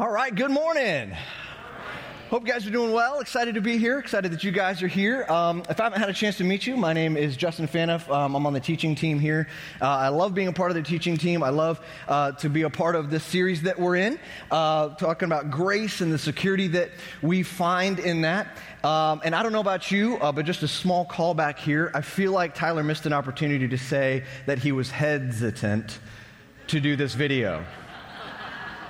All right, good morning. Hope you guys are doing well. Excited to be here. Excited that you guys are here. Um, if I haven't had a chance to meet you, my name is Justin Faniff. Um, I'm on the teaching team here. Uh, I love being a part of the teaching team. I love uh, to be a part of this series that we're in, uh, talking about grace and the security that we find in that. Um, and I don't know about you, uh, but just a small callback here. I feel like Tyler missed an opportunity to say that he was hesitant to do this video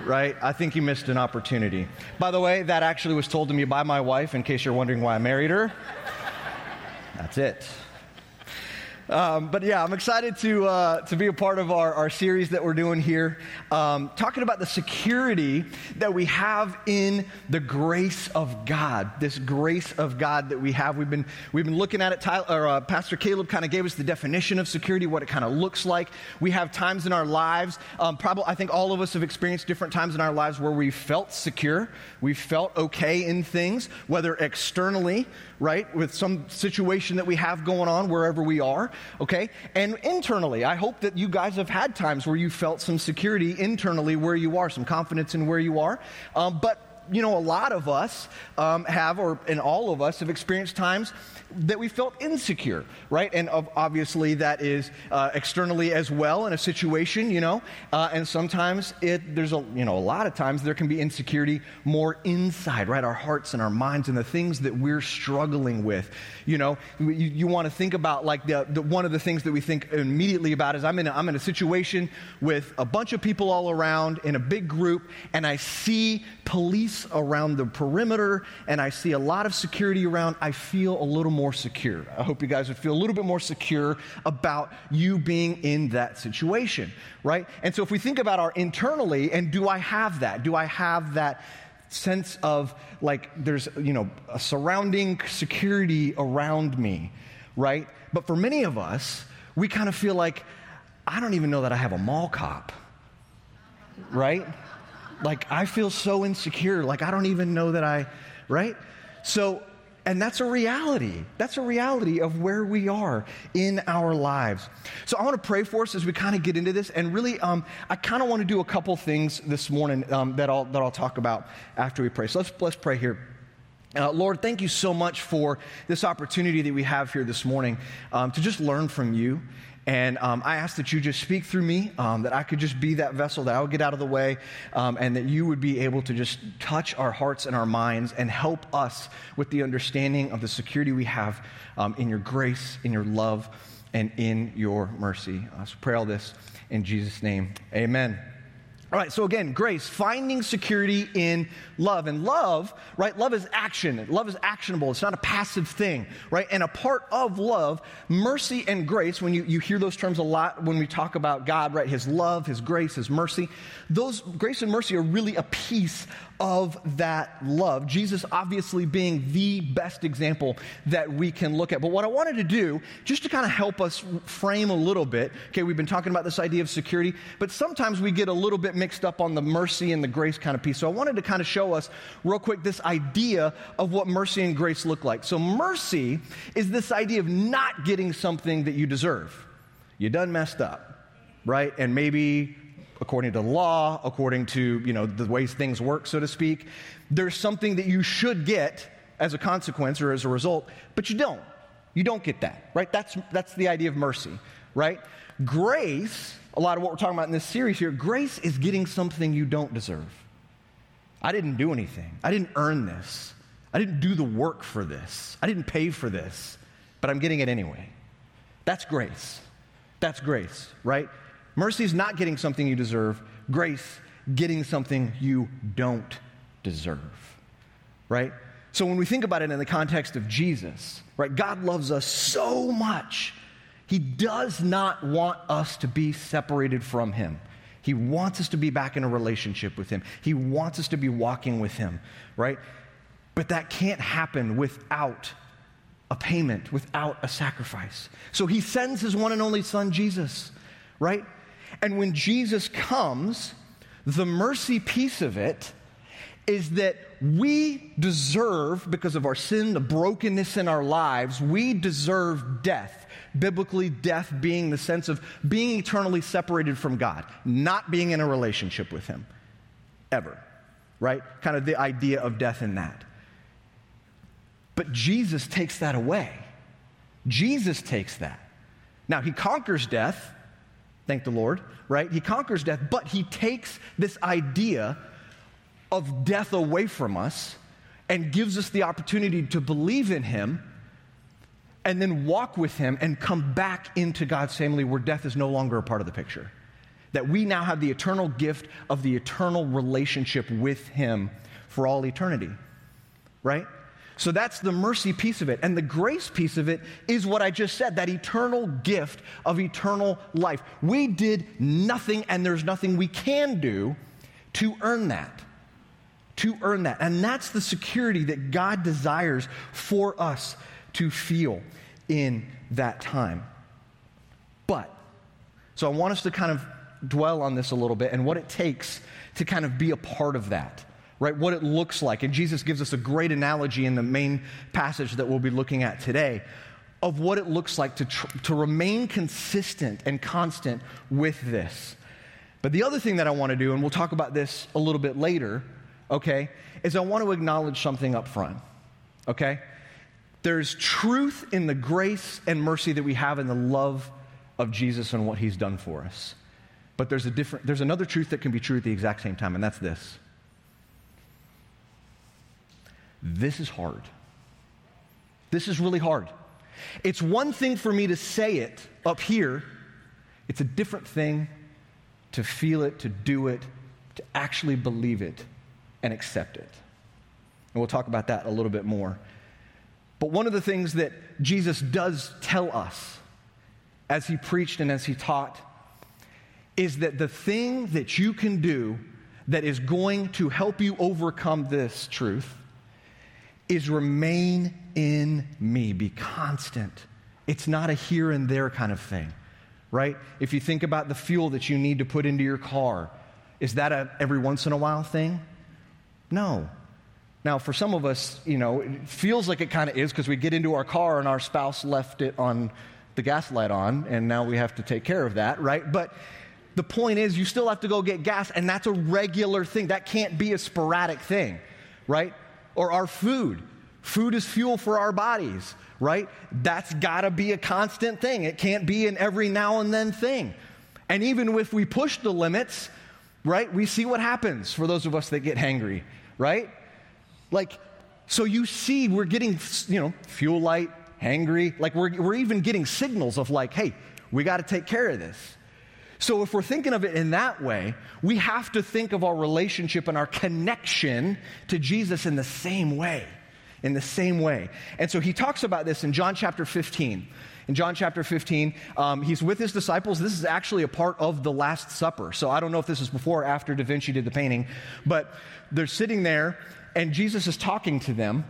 right? I think you missed an opportunity. By the way, that actually was told to me by my wife, in case you're wondering why I married her. That's it. Um, but yeah, I'm excited to, uh, to be a part of our, our series that we're doing here, um, talking about the security that we have in the grace of God. This grace of God that we have. We've been, we've been looking at it. Tyler, or, uh, Pastor Caleb kind of gave us the definition of security, what it kind of looks like. We have times in our lives, um, probably, I think all of us have experienced different times in our lives where we felt secure, we felt okay in things, whether externally, right, with some situation that we have going on wherever we are okay? And internally, I hope that you guys have had times where you felt some security internally where you are, some confidence in where you are. Um, but you know, a lot of us um, have, or and all of us have experienced times that we felt insecure, right? And obviously that is uh, externally as well in a situation, you know. Uh, and sometimes it there's a you know a lot of times there can be insecurity more inside, right? Our hearts and our minds and the things that we're struggling with. You know, you, you want to think about like the, the one of the things that we think immediately about is I'm in a, I'm in a situation with a bunch of people all around in a big group, and I see police around the perimeter, and I see a lot of security around. I feel a little more secure. I hope you guys would feel a little bit more secure about you being in that situation, right? And so if we think about our internally, and do I have that? Do I have that sense of like there's, you know, a surrounding security around me, right? But for many of us, we kind of feel like, I don't even know that I have a mall cop, right? Like, I feel so insecure. Like, I don't even know that I, right? So and that's a reality. That's a reality of where we are in our lives. So I want to pray for us as we kind of get into this. And really, um, I kind of want to do a couple things this morning um, that, I'll, that I'll talk about after we pray. So let's, let's pray here. Uh, Lord, thank you so much for this opportunity that we have here this morning um, to just learn from you and um, I ask that you just speak through me, um, that I could just be that vessel, that I would get out of the way, um, and that you would be able to just touch our hearts and our minds and help us with the understanding of the security we have um, in your grace, in your love, and in your mercy. I so pray all this in Jesus' name. Amen. All right, so again, grace, finding security in love. And love, right? Love is action. Love is actionable. It's not a passive thing, right? And a part of love, mercy and grace, when you, you hear those terms a lot when we talk about God, right? His love, His grace, His mercy, those grace and mercy are really a piece of that love. Jesus obviously being the best example that we can look at. But what I wanted to do, just to kind of help us frame a little bit, okay, we've been talking about this idea of security, but sometimes we get a little bit mixed up on the mercy and the grace kind of piece. So I wanted to kind of show us real quick this idea of what mercy and grace look like. So mercy is this idea of not getting something that you deserve. You done messed up, right? And maybe according to law, according to you know, the ways things work, so to speak. There's something that you should get as a consequence or as a result, but you don't. You don't get that, right? That's, that's the idea of mercy, right? Grace, a lot of what we're talking about in this series here, grace is getting something you don't deserve. I didn't do anything. I didn't earn this. I didn't do the work for this. I didn't pay for this, but I'm getting it anyway. That's grace. That's grace, right? Mercy is not getting something you deserve, grace, getting something you don't deserve. Right? So when we think about it in the context of Jesus, right, God loves us so much. He does not want us to be separated from Him. He wants us to be back in a relationship with Him. He wants us to be walking with Him, right? But that can't happen without a payment, without a sacrifice. So He sends His one and only Son, Jesus, right? And when Jesus comes, the mercy piece of it is that we deserve, because of our sin, the brokenness in our lives, we deserve death. Biblically, death being the sense of being eternally separated from God, not being in a relationship with Him, ever. right? Kind of the idea of death in that. But Jesus takes that away. Jesus takes that. Now, he conquers death, thank the Lord, right? He conquers death, but he takes this idea of death away from us and gives us the opportunity to believe in him and then walk with him and come back into God's family where death is no longer a part of the picture. That we now have the eternal gift of the eternal relationship with him for all eternity, right? So that's the mercy piece of it. And the grace piece of it is what I just said that eternal gift of eternal life. We did nothing, and there's nothing we can do to earn that. To earn that. And that's the security that God desires for us to feel in that time. But, so I want us to kind of dwell on this a little bit and what it takes to kind of be a part of that right? What it looks like. And Jesus gives us a great analogy in the main passage that we'll be looking at today of what it looks like to, tr- to remain consistent and constant with this. But the other thing that I want to do, and we'll talk about this a little bit later, okay, is I want to acknowledge something up front, okay? There's truth in the grace and mercy that we have in the love of Jesus and what he's done for us. But there's a different there's another truth that can be true at the exact same time and that's this. This is hard. This is really hard. It's one thing for me to say it up here, it's a different thing to feel it, to do it, to actually believe it and accept it. And we'll talk about that a little bit more. But one of the things that Jesus does tell us as he preached and as he taught is that the thing that you can do that is going to help you overcome this truth is remain in me, be constant. It's not a here and there kind of thing, right? If you think about the fuel that you need to put into your car, is that a every once in a while thing? No. Now, for some of us, you know, it feels like it kind of is because we get into our car and our spouse left it on the gas light on, and now we have to take care of that, right? But the point is, you still have to go get gas, and that's a regular thing. That can't be a sporadic thing, right? or our food. Food is fuel for our bodies, right? That's got to be a constant thing. It can't be an every now and then thing. And even if we push the limits, right, we see what happens for those of us that get hangry, right? Like, so you see, we're getting, you know, fuel light, hangry. Like, we're, we're even getting signals of, like, hey, we got to take care of this. So, if we're thinking of it in that way, we have to think of our relationship and our connection to Jesus in the same way. In the same way. And so he talks about this in John chapter 15. In John chapter 15, um, he's with his disciples. This is actually a part of the Last Supper. So I don't know if this is before or after Da Vinci did the painting, but they're sitting there and Jesus is talking to them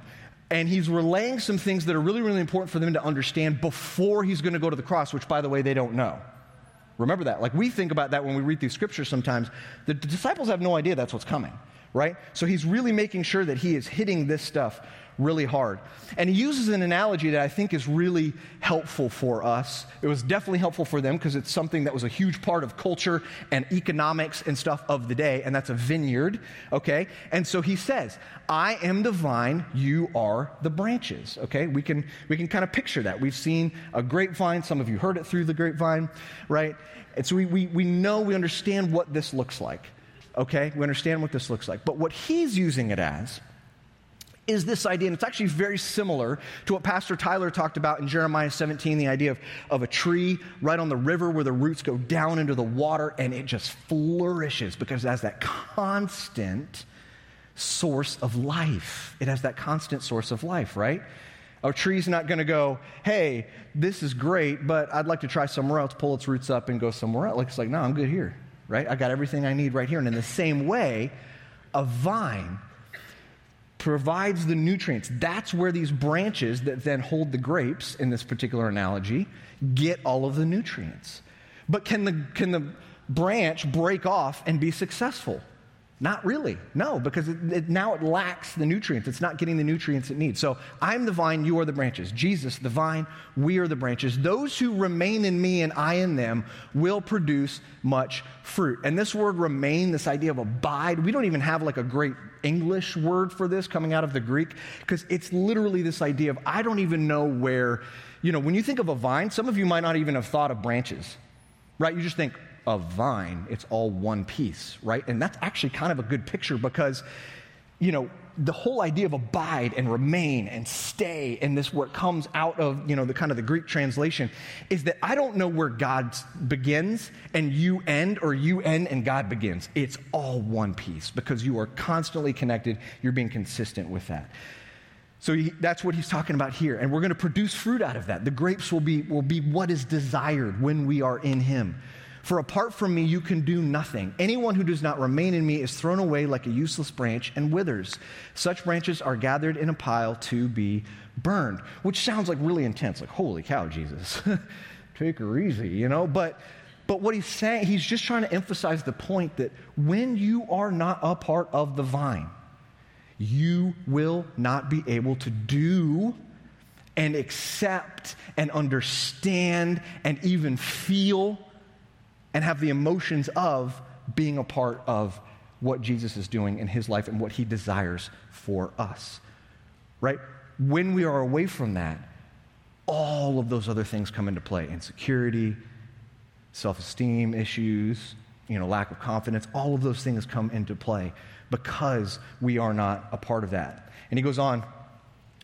and he's relaying some things that are really, really important for them to understand before he's going to go to the cross, which, by the way, they don't know. Remember that. Like we think about that when we read these scriptures sometimes. The disciples have no idea that's what's coming, right? So he's really making sure that he is hitting this stuff really hard. And he uses an analogy that I think is really helpful for us. It was definitely helpful for them because it's something that was a huge part of culture and economics and stuff of the day, and that's a vineyard, okay? And so he says, I am the vine, you are the branches, okay? We can, we can kind of picture that. We've seen a grapevine, some of you heard it through the grapevine, right? And so we, we, we know, we understand what this looks like, okay? We understand what this looks like. But what he's using it as, is this idea, and it's actually very similar to what Pastor Tyler talked about in Jeremiah 17 the idea of, of a tree right on the river where the roots go down into the water and it just flourishes because it has that constant source of life. It has that constant source of life, right? A tree's not going to go, hey, this is great, but I'd like to try somewhere else, pull its roots up and go somewhere else. It's like, no, I'm good here, right? I got everything I need right here. And in the same way, a vine provides the nutrients. That's where these branches that then hold the grapes, in this particular analogy, get all of the nutrients. But can the, can the branch break off and be successful? Not really. No, because it, it, now it lacks the nutrients. It's not getting the nutrients it needs. So I'm the vine, you are the branches. Jesus, the vine, we are the branches. Those who remain in me and I in them will produce much fruit. And this word remain, this idea of abide, we don't even have like a great English word for this coming out of the Greek because it's literally this idea of I don't even know where, you know, when you think of a vine, some of you might not even have thought of branches, right? You just think, a vine, it's all one piece, right? And that's actually kind of a good picture because, you know, the whole idea of abide and remain and stay and this what comes out of you know the kind of the greek translation is that i don't know where god begins and you end or you end and god begins. It's all one piece because you are constantly connected. You're being consistent with that. So he, that's what he's talking about here. And we're going to produce fruit out of that. The grapes will be will be what is desired when we are in him for apart from me, you can do nothing. Anyone who does not remain in me is thrown away like a useless branch and withers. Such branches are gathered in a pile to be burned, which sounds like really intense. Like, holy cow, Jesus, take her easy, you know? But, but what he's saying, he's just trying to emphasize the point that when you are not a part of the vine, you will not be able to do and accept and understand and even feel and have the emotions of being a part of what Jesus is doing in his life and what he desires for us. Right? When we are away from that, all of those other things come into play insecurity, self esteem issues, you know, lack of confidence, all of those things come into play because we are not a part of that. And he goes on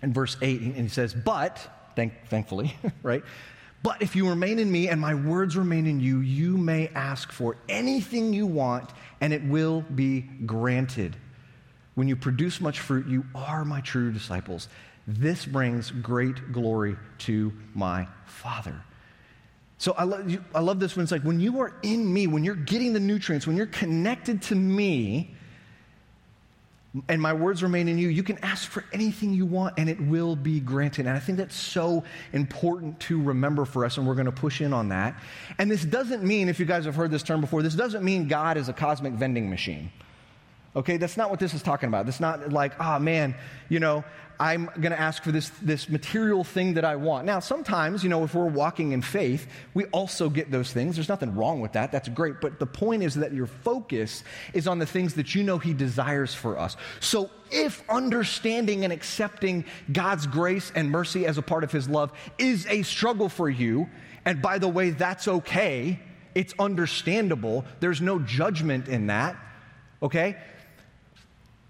in verse 8 and he says, But, thank, thankfully, right? But if you remain in me and my words remain in you, you may ask for anything you want and it will be granted. When you produce much fruit, you are my true disciples. This brings great glory to my Father. So I, lo- I love this when It's like when you are in me, when you're getting the nutrients, when you're connected to me, and my words remain in you, you can ask for anything you want and it will be granted. And I think that's so important to remember for us, and we're going to push in on that. And this doesn't mean, if you guys have heard this term before, this doesn't mean God is a cosmic vending machine. Okay, that's not what this is talking about. That's not like, ah, oh, man, you know, I'm going to ask for this, this material thing that I want. Now, sometimes, you know, if we're walking in faith, we also get those things. There's nothing wrong with that. That's great. But the point is that your focus is on the things that you know He desires for us. So if understanding and accepting God's grace and mercy as a part of His love is a struggle for you, and by the way, that's okay, it's understandable, there's no judgment in that, okay?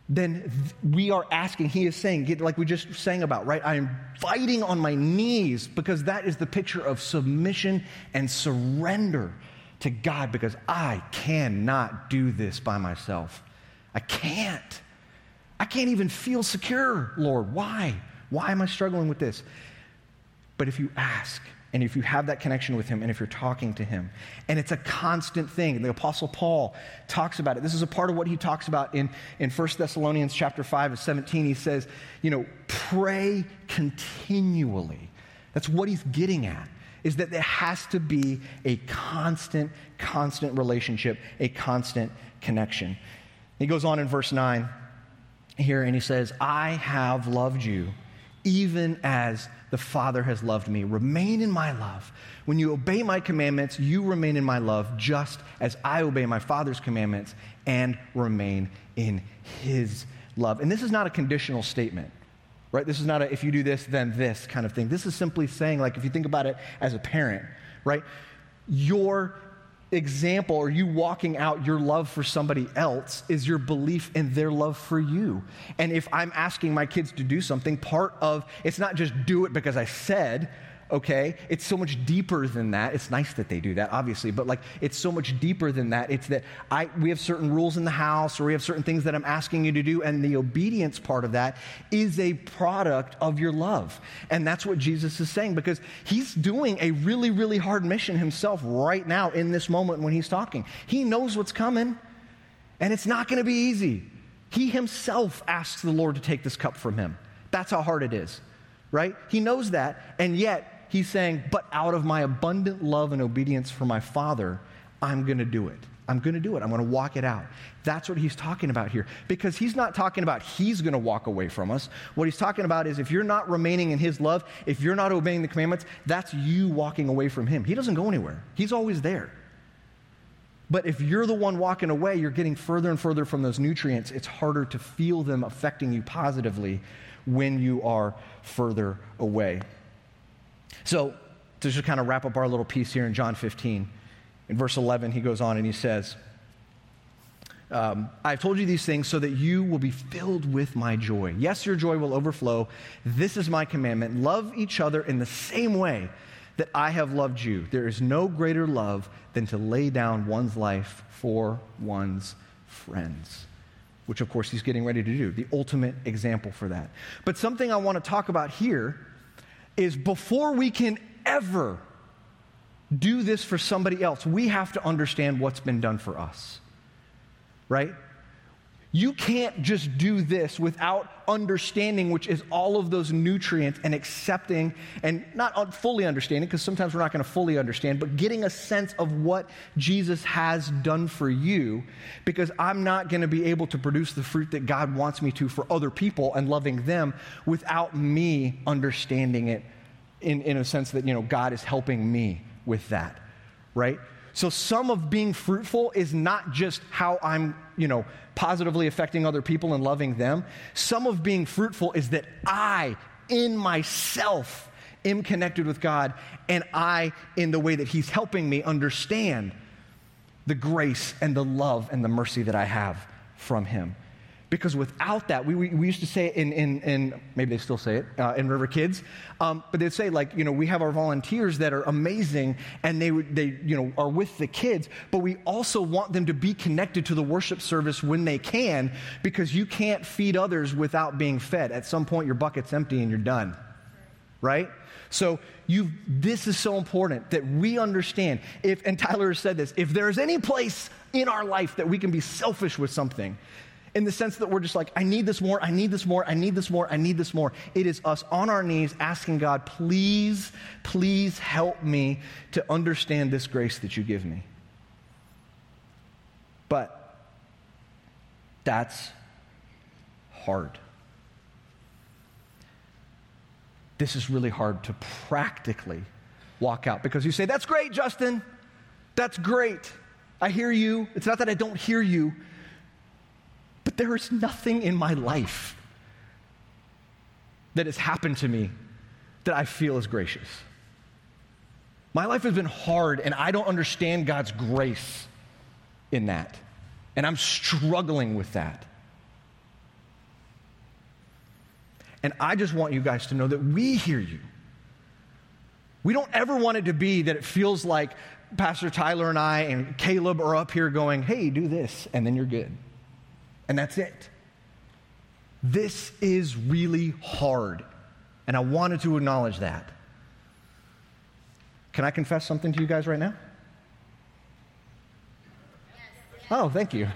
Then we are asking, he is saying, get, like we just sang about, right? I am fighting on my knees because that is the picture of submission and surrender to God because I cannot do this by myself. I can't. I can't even feel secure, Lord. Why? Why am I struggling with this? But if you ask, and if you have that connection with him and if you're talking to him and it's a constant thing the apostle paul talks about it. This is a part of what he talks about in, in 1 thessalonians chapter 5 of 17 he says you know pray continually. That's what he's getting at is that there has to be a constant constant relationship a constant connection. He goes on in verse 9 here and he says i have loved you even as the Father has loved me. Remain in my love. When you obey my commandments, you remain in my love, just as I obey my Father's commandments and remain in his love. And this is not a conditional statement, right? This is not a if you do this, then this kind of thing. This is simply saying, like, if you think about it as a parent, right? Your example or you walking out your love for somebody else is your belief in their love for you. And if I'm asking my kids to do something, part of it's not just do it because I said, okay? It's so much deeper than that. It's nice that they do that, obviously, but like it's so much deeper than that. It's that I we have certain rules in the house or we have certain things that I'm asking you to do and the obedience part of that is a product of your love. And that's what Jesus is saying because he's doing a really really hard mission himself right now in this moment when he's talking. He knows what's coming and it's not going to be easy. He himself asks the Lord to take this cup from him. That's how hard it is right? He knows that, and yet he's saying, But out of my abundant love and obedience for my Father, I'm going to do it. I'm going to do it. I'm going to walk it out. That's what he's talking about here. Because he's not talking about he's going to walk away from us. What he's talking about is if you're not remaining in his love, if you're not obeying the commandments, that's you walking away from him. He doesn't go anywhere, he's always there. But if you're the one walking away, you're getting further and further from those nutrients. It's harder to feel them affecting you positively when you are further away. So, to just kind of wrap up our little piece here in John 15, in verse 11, he goes on and he says, um, I've told you these things so that you will be filled with my joy. Yes, your joy will overflow. This is my commandment love each other in the same way that I have loved you. There is no greater love than to lay down one's life for one's friends, which, of course, he's getting ready to do, the ultimate example for that. But something I want to talk about here is before we can ever do this for somebody else, we have to understand what's been done for us. Right? You can't just do this without understanding, which is all of those nutrients, and accepting and not fully understanding, because sometimes we're not going to fully understand, but getting a sense of what Jesus has done for you, because I'm not going to be able to produce the fruit that God wants me to for other people and loving them without me understanding it in, in a sense that, you know, God is helping me with that, right? So some of being fruitful is not just how I'm, you know, positively affecting other people and loving them. Some of being fruitful is that I, in myself, am connected with God and I, in the way that He's helping me understand the grace and the love and the mercy that I have from Him. Because without that, we, we, we, used to say in, in, in, maybe they still say it uh, in River Kids, um, but they'd say, like, you know, we have our volunteers that are amazing and they, they, you know, are with the kids, but we also want them to be connected to the worship service when they can because you can't feed others without being fed. At some point, your bucket's empty and you're done, right? So you this is so important that we understand if and Tyler has said this, if there's any place in our life that we can be selfish with something, in the sense that we're just like, I need this more, I need this more, I need this more, I need this more. It is us on our knees asking God, please, please help me to understand this grace that you give me. But that's hard. This is really hard to practically walk out because you say, That's great, Justin. That's great. I hear you. It's not that I don't hear you, but there is nothing in my life that has happened to me that I feel is gracious. My life has been hard, and I don't understand God's grace in that. And I'm struggling with that. And I just want you guys to know that we hear you. We don't ever want it to be that it feels like Pastor Tyler and I and Caleb are up here going, hey, do this, and then you're good and that's it. This is really hard, and I wanted to acknowledge that. Can I confess something to you guys right now? Oh, thank you.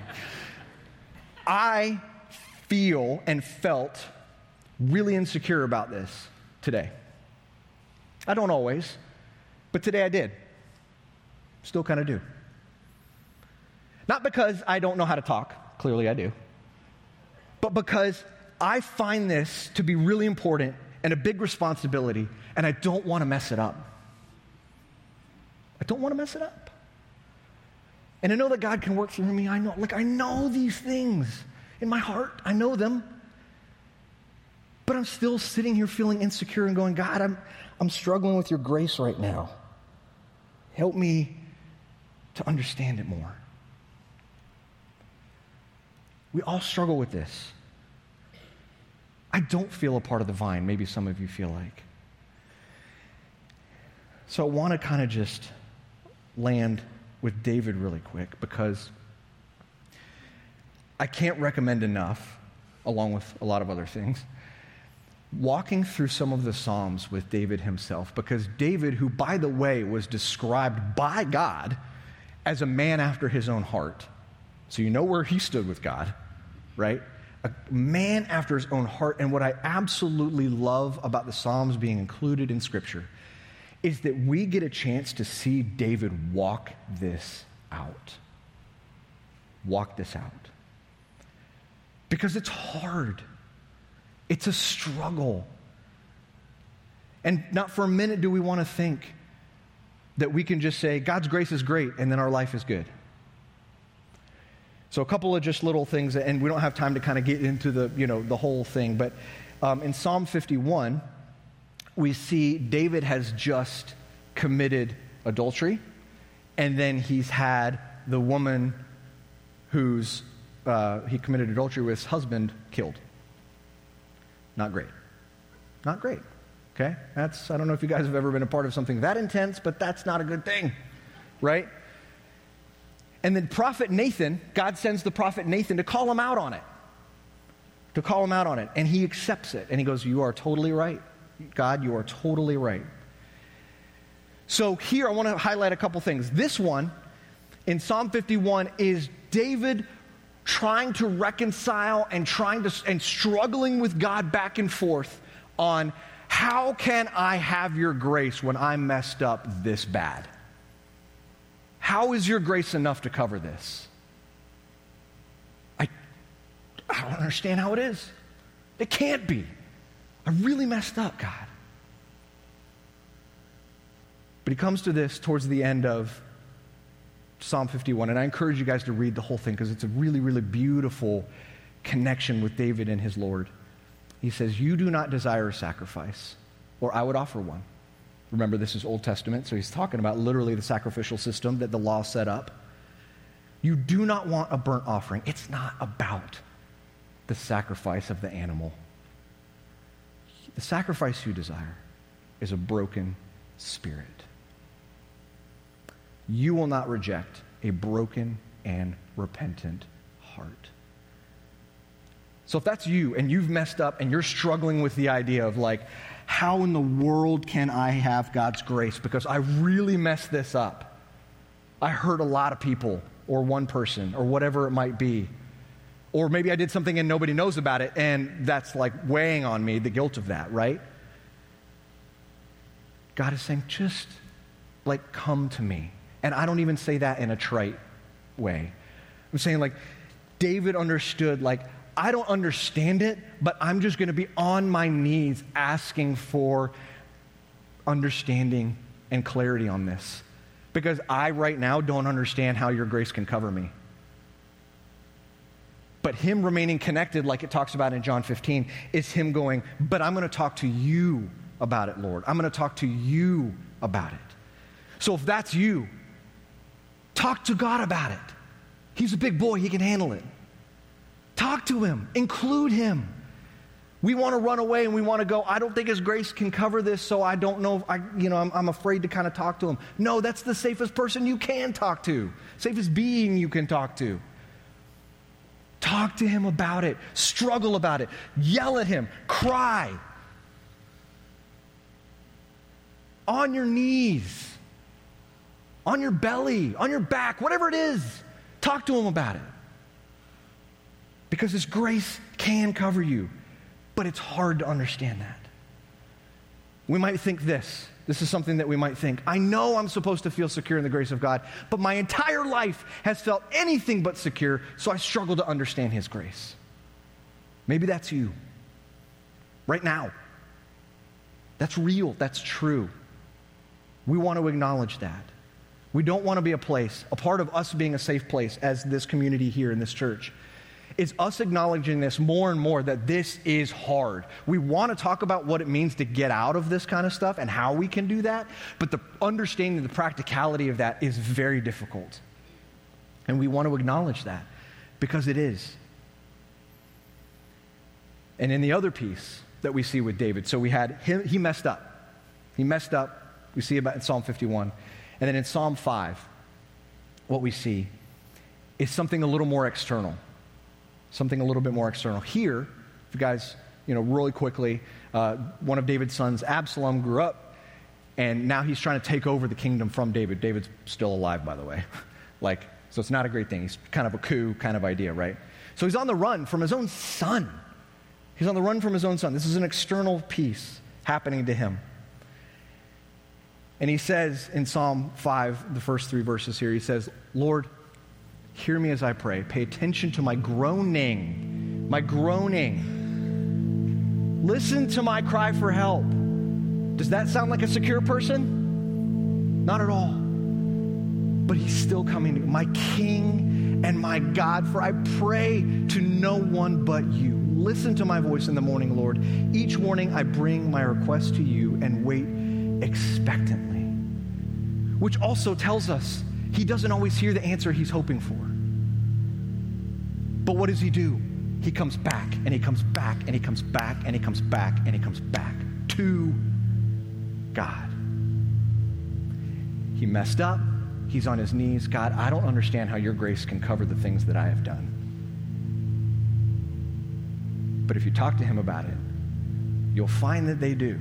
I feel and felt really insecure about this today. I don't always, but today I did. Still kind of do. Not because I don't know how to talk, Clearly, I do. But because I find this to be really important and a big responsibility, and I don't want to mess it up. I don't want to mess it up. And I know that God can work through me. I know, like, I know these things in my heart. I know them. But I'm still sitting here feeling insecure and going, God, I'm, I'm struggling with your grace right now. Help me to understand it more. We all struggle with this. I don't feel a part of the vine. Maybe some of you feel like. So I want to kind of just land with David really quick because I can't recommend enough, along with a lot of other things, walking through some of the Psalms with David himself. Because David, who, by the way, was described by God as a man after his own heart, so you know where he stood with God, right? A man after his own heart. And what I absolutely love about the Psalms being included in Scripture is that we get a chance to see David walk this out. walk this out. Because it's hard, it's a struggle. And not for a minute do we want to think that we can just say, God's grace is great, and then our life is good. So a couple of just little things, and we don't have time to kind of get into the, you know, the whole thing, but um, in Psalm 51, we see David has just committed adultery, and then he's had the woman who's uh, he committed adultery with his husband killed. Not great. Not great. Okay? That's, I don't know if you guys have ever been a part of something that intense, but that's not a good thing, right? And then prophet Nathan, God sends the prophet Nathan to call him out on it. To call him out on it. And he accepts it. And he goes, You are totally right. God, you are totally right. So here I want to highlight a couple things. This one in Psalm 51 is David trying to reconcile and trying to and struggling with God back and forth on how can I have your grace when I'm messed up this bad? How is your grace enough to cover this? I, I don't understand how it is. It can't be. I really messed up, God. But he comes to this towards the end of Psalm 51, and I encourage you guys to read the whole thing because it's a really, really beautiful connection with David and his Lord. He says, You do not desire a sacrifice, or I would offer one. Remember, this is Old Testament, so he's talking about literally the sacrificial system that the law set up. You do not want a burnt offering. It's not about the sacrifice of the animal. The sacrifice you desire is a broken spirit. You will not reject a broken and repentant heart. So if that's you and you've messed up and you're struggling with the idea of like, how in the world can I have God's grace? Because I really messed this up. I hurt a lot of people or one person or whatever it might be. Or maybe I did something and nobody knows about it and that's like weighing on me, the guilt of that, right? God is saying, just like come to me. And I don't even say that in a trite way. I'm saying, like, David understood, like, I don't understand it, but I'm just going to be on my knees asking for understanding and clarity on this. Because I, right now, don't understand how your grace can cover me. But him remaining connected, like it talks about in John 15, is him going, But I'm going to talk to you about it, Lord. I'm going to talk to you about it. So if that's you, talk to God about it. He's a big boy, he can handle it. Talk to him, include him. We want to run away and we want to go, I don't think his grace can cover this, so I don't know, I, you know, I'm, I'm afraid to kind of talk to him. No, that's the safest person you can talk to, safest being you can talk to. Talk to him about it, struggle about it, yell at him, cry. On your knees, on your belly, on your back, whatever it is, talk to him about it because His grace can cover you, but it's hard to understand that. We might think this. This is something that we might think. I know I'm supposed to feel secure in the grace of God, but my entire life has felt anything but secure, so I struggle to understand His grace. Maybe that's you. Right now. That's real. That's true. We want to acknowledge that. We don't want to be a place, a part of us being a safe place as this community here in this church, is us acknowledging this more and more that this is hard. We want to talk about what it means to get out of this kind of stuff and how we can do that, but the understanding of the practicality of that is very difficult. And we want to acknowledge that because it is. And in the other piece that we see with David, so we had him, he messed up. He messed up. We see about in Psalm 51. And then in Psalm 5, what we see is something a little more external something a little bit more external. Here, if you guys, you know, really quickly, uh, one of David's sons, Absalom, grew up, and now he's trying to take over the kingdom from David. David's still alive, by the way. like, so it's not a great thing. He's kind of a coup kind of idea, right? So he's on the run from his own son. He's on the run from his own son. This is an external piece happening to him. And he says in Psalm 5, the first three verses here, he says, Lord, Hear me as I pray. Pay attention to my groaning, my groaning. Listen to my cry for help. Does that sound like a secure person? Not at all. But he's still coming to my King and my God, for I pray to no one but you. Listen to my voice in the morning, Lord. Each morning I bring my request to you and wait expectantly. Which also tells us he doesn't always hear the answer he's hoping for. But what does he do? He comes back and he comes back and he comes back and he comes back and he comes back to God. He messed up. He's on his knees. God, I don't understand how your grace can cover the things that I have done. But if you talk to him about it, you'll find that they do.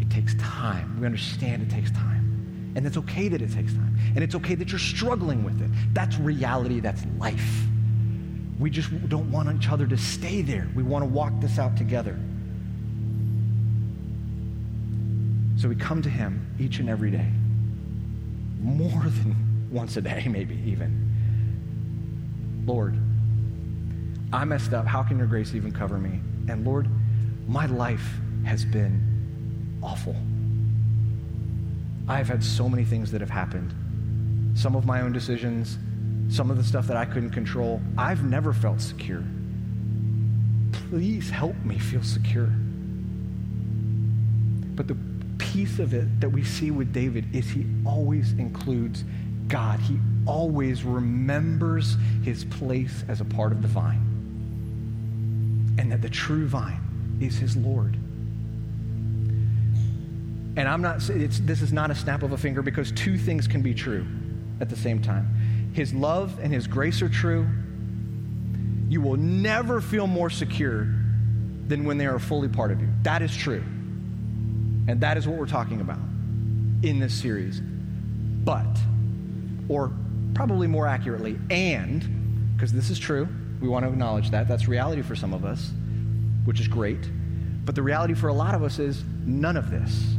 It takes time. We understand it takes time. And it's okay that it takes time. And it's okay that you're struggling with it. That's reality, that's life. We just don't want each other to stay there. We want to walk this out together. So we come to him each and every day, more than once a day, maybe even. Lord, I messed up. How can your grace even cover me? And Lord, my life has been awful. I've had so many things that have happened. Some of my own decisions, some of the stuff that I couldn't control. I've never felt secure. Please help me feel secure. But the piece of it that we see with David is he always includes God. He always remembers his place as a part of the vine and that the true vine is his Lord. And I'm not, this is not a snap of a finger because two things can be true at the same time. His love and his grace are true. You will never feel more secure than when they are fully part of you. That is true. And that is what we're talking about in this series. But, or probably more accurately, and, because this is true, we want to acknowledge that. That's reality for some of us, which is great. But the reality for a lot of us is none of this.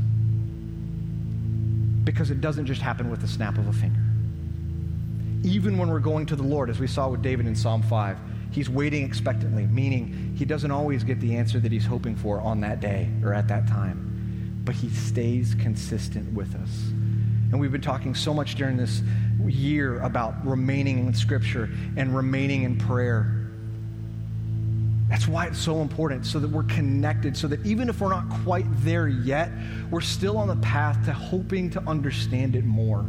Because it doesn't just happen with the snap of a finger. Even when we're going to the Lord, as we saw with David in Psalm 5, he's waiting expectantly, meaning he doesn't always get the answer that he's hoping for on that day or at that time. But he stays consistent with us. And we've been talking so much during this year about remaining in Scripture and remaining in prayer. That's why it's so important, so that we're connected, so that even if we're not quite there yet, we're still on the path to hoping to understand it more.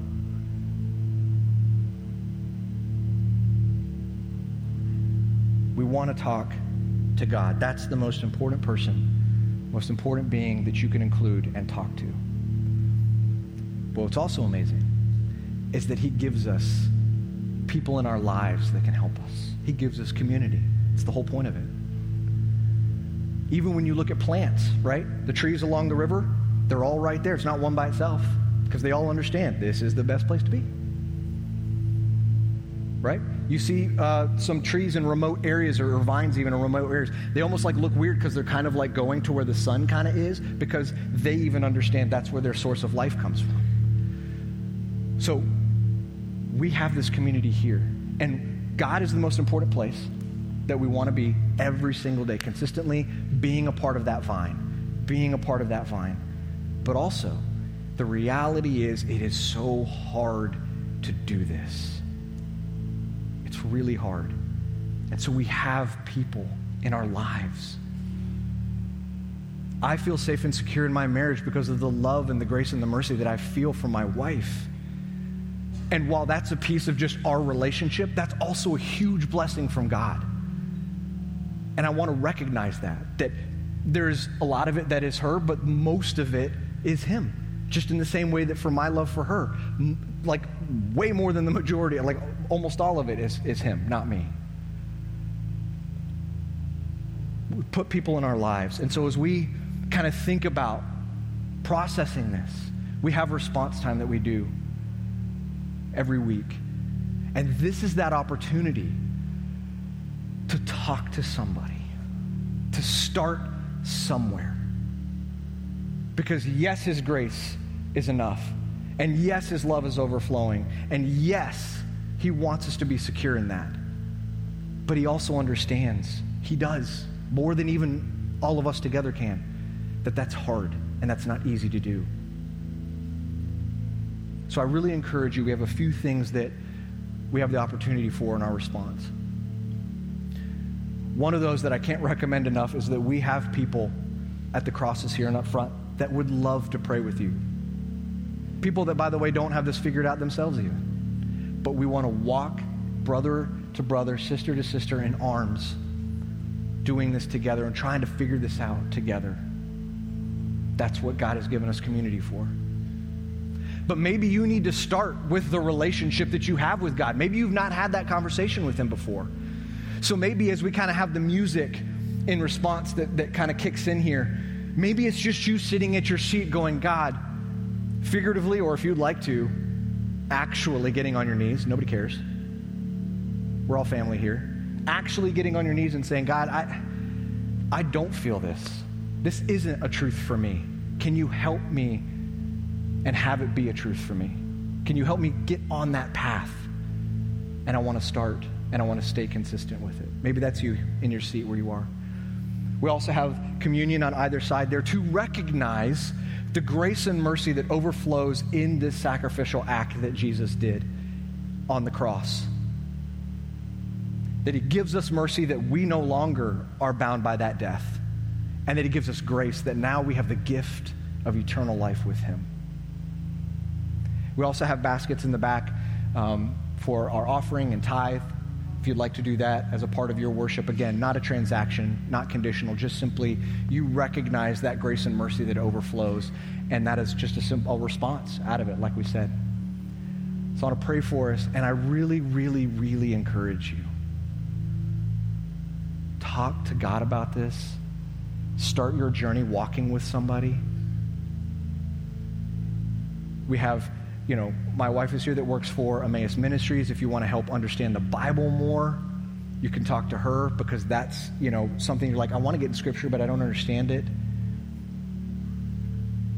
Want to talk to God. That's the most important person, most important being that you can include and talk to. But what's also amazing is that He gives us people in our lives that can help us. He gives us community. It's the whole point of it. Even when you look at plants, right? The trees along the river, they're all right there. It's not one by itself because they all understand this is the best place to be. Right? You see uh, some trees in remote areas or, vines even in remote areas. They almost like look weird because they're kind of like going to where the sun kind of is because they even understand that's where their source of life comes from. So we have this community here. And God is the most important place that we want to be every single day, consistently being a part of that vine, being a part of that vine. But also, the reality is, it is so hard to do this. Really hard. And so we have people in our lives. I feel safe and secure in my marriage because of the love and the grace and the mercy that I feel from my wife. And while that's a piece of just our relationship, that's also a huge blessing from God. And I want to recognize that, that there's a lot of it that is her, but most of it is him. Just in the same way that for my love for her, like way more than the majority, like almost all of it is, is him, not me. We put people in our lives. And so as we kind of think about processing this, we have response time that we do every week. And this is that opportunity to talk to somebody, to start somewhere. Because yes, His grace is enough. And yes, His love is overflowing. And yes, He wants us to be secure in that. But He also understands, He does, more than even all of us together can, that that's hard and that's not easy to do. So I really encourage you, we have a few things that we have the opportunity for in our response. One of those that I can't recommend enough is that we have people at the crosses here and up front that would love to pray with you. People that, by the way, don't have this figured out themselves even. But we want to walk brother to brother, sister to sister in arms, doing this together and trying to figure this out together. That's what God has given us community for. But maybe you need to start with the relationship that you have with God. Maybe you've not had that conversation with Him before. So maybe as we kind of have the music in response that, that kind of kicks in here, maybe it's just you sitting at your seat going, God, figuratively, or if you'd like to, actually getting on your knees. Nobody cares. We're all family here. Actually getting on your knees and saying, God, I, I don't feel this. This isn't a truth for me. Can you help me and have it be a truth for me? Can you help me get on that path? And I want to start and I want to stay consistent with it. Maybe that's you in your seat where you are. We also have communion on either side there to recognize the grace and mercy that overflows in this sacrificial act that Jesus did on the cross. That he gives us mercy that we no longer are bound by that death. And that he gives us grace that now we have the gift of eternal life with him. We also have baskets in the back um, for our offering and tithe. If you'd like to do that as a part of your worship, again, not a transaction, not conditional, just simply you recognize that grace and mercy that overflows, and that is just a simple response out of it, like we said. So I want to pray for us, and I really, really, really encourage you. Talk to God about this. Start your journey walking with somebody. We have you know, my wife is here that works for Emmaus Ministries. If you want to help understand the Bible more, you can talk to her because that's, you know, something you're like, I want to get in Scripture, but I don't understand it.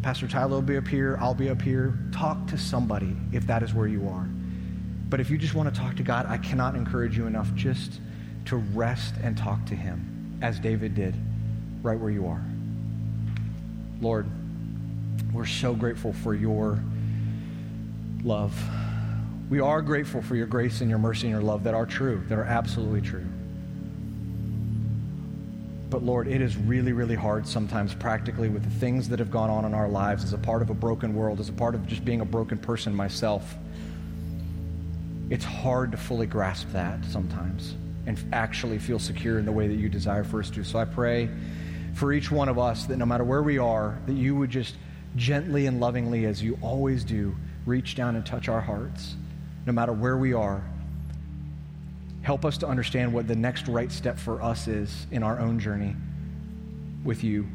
Pastor Tyler will be up here. I'll be up here. Talk to somebody if that is where you are. But if you just want to talk to God, I cannot encourage you enough just to rest and talk to Him as David did right where you are. Lord, we're so grateful for your love. We are grateful for your grace and your mercy and your love that are true, that are absolutely true. But Lord, it is really, really hard sometimes practically with the things that have gone on in our lives as a part of a broken world, as a part of just being a broken person myself. It's hard to fully grasp that sometimes and actually feel secure in the way that you desire for us to. So I pray for each one of us that no matter where we are, that you would just gently and lovingly, as you always do, reach down and touch our hearts, no matter where we are. Help us to understand what the next right step for us is in our own journey with you.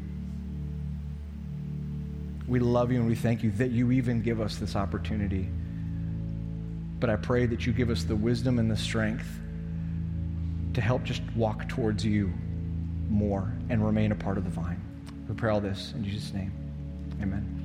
We love you and we thank you that you even give us this opportunity. But I pray that you give us the wisdom and the strength to help just walk towards you more and remain a part of the vine. We pray all this in Jesus' name. Amen.